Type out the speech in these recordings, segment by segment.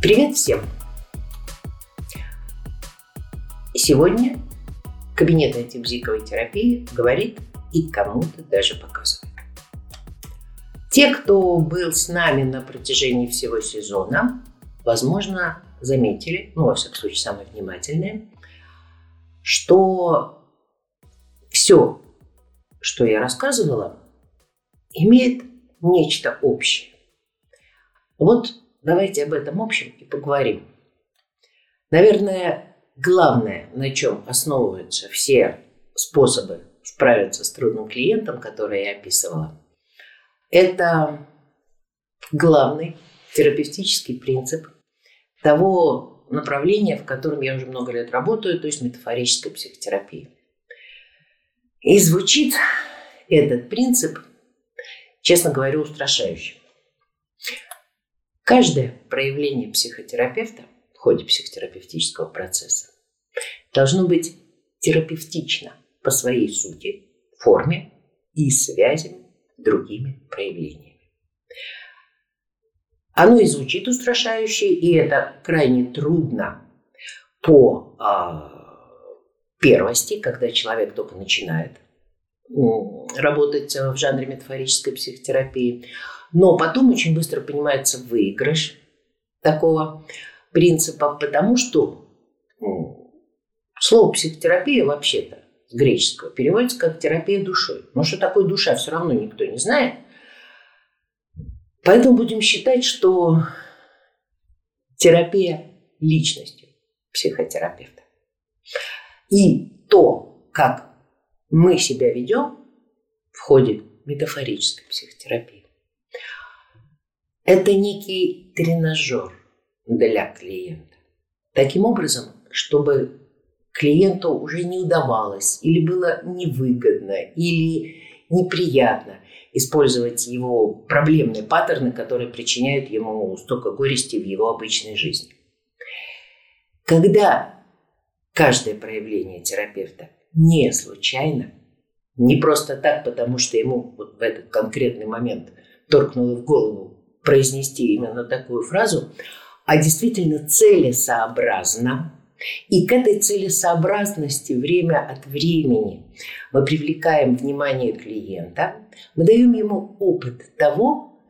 Привет всем! Сегодня кабинет антибзиковой терапии говорит и кому-то даже показывает. Те, кто был с нами на протяжении всего сезона, возможно, заметили, ну, во всяком случае, самые внимательные, что все, что я рассказывала, имеет нечто общее. Вот давайте об этом общем и поговорим. Наверное, главное, на чем основываются все способы справиться с трудным клиентом, который я описывала, это главный терапевтический принцип того направления, в котором я уже много лет работаю, то есть метафорической психотерапии. И звучит этот принцип, честно говоря, устрашающе. Каждое проявление психотерапевта в ходе психотерапевтического процесса должно быть терапевтично по своей сути, форме и связям с другими проявлениями. Оно и звучит устрашающе, и это крайне трудно по э, первости, когда человек только начинает работать в жанре метафорической психотерапии. Но потом очень быстро понимается выигрыш такого принципа, потому что слово психотерапия вообще-то с греческого переводится как терапия душой. Но что такое душа, все равно никто не знает. Поэтому будем считать, что терапия личностью психотерапевта. И то, как мы себя ведем в ходе метафорической психотерапии, это некий тренажер для клиента. Таким образом, чтобы клиенту уже не удавалось или было невыгодно или неприятно использовать его проблемные паттерны, которые причиняют ему столько горести в его обычной жизни. Когда каждое проявление терапевта не случайно, не просто так, потому что ему вот в этот конкретный момент торкнуло в голову произнести именно такую фразу, а действительно целесообразно, и к этой целесообразности время от времени мы привлекаем внимание клиента, мы даем ему опыт того,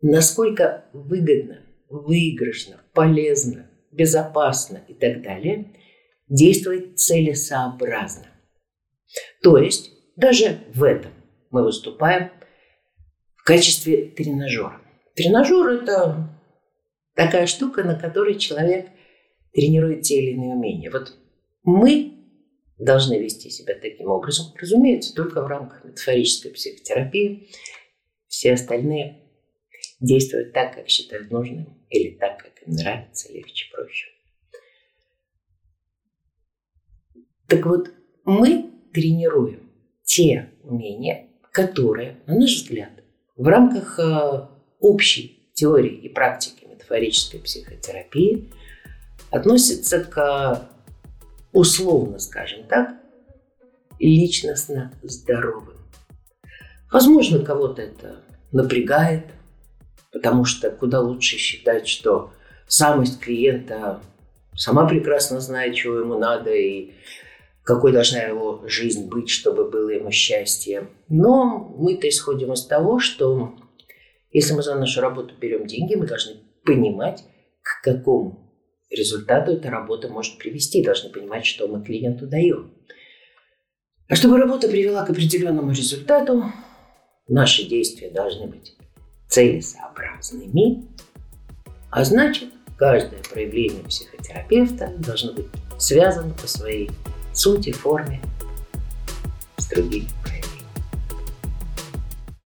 насколько выгодно, выигрышно, полезно, безопасно и так далее действовать целесообразно. То есть даже в этом мы выступаем в качестве тренажера. Тренажер – это такая штука, на которой человек тренирует те или иные умения. Вот мы должны вести себя таким образом, разумеется, только в рамках метафорической психотерапии. Все остальные действуют так, как считают нужным, или так, как им нравится, легче, проще. Так вот, мы тренируем те умения, которые, на наш взгляд, в рамках э, общей теории и практики метафорической психотерапии относится к, условно скажем так, личностно здоровым. Возможно, кого-то это напрягает, потому что куда лучше считать, что самость клиента сама прекрасно знает, чего ему надо и какой должна его жизнь быть, чтобы было ему счастье. Но мы-то исходим из того, что если мы за нашу работу берем деньги, мы должны понимать, к какому результату эта работа может привести. Должны понимать, что мы клиенту даем. А чтобы работа привела к определенному результату, наши действия должны быть целесообразными, а значит, каждое проявление психотерапевта должно быть связано по своей сути, форме с другими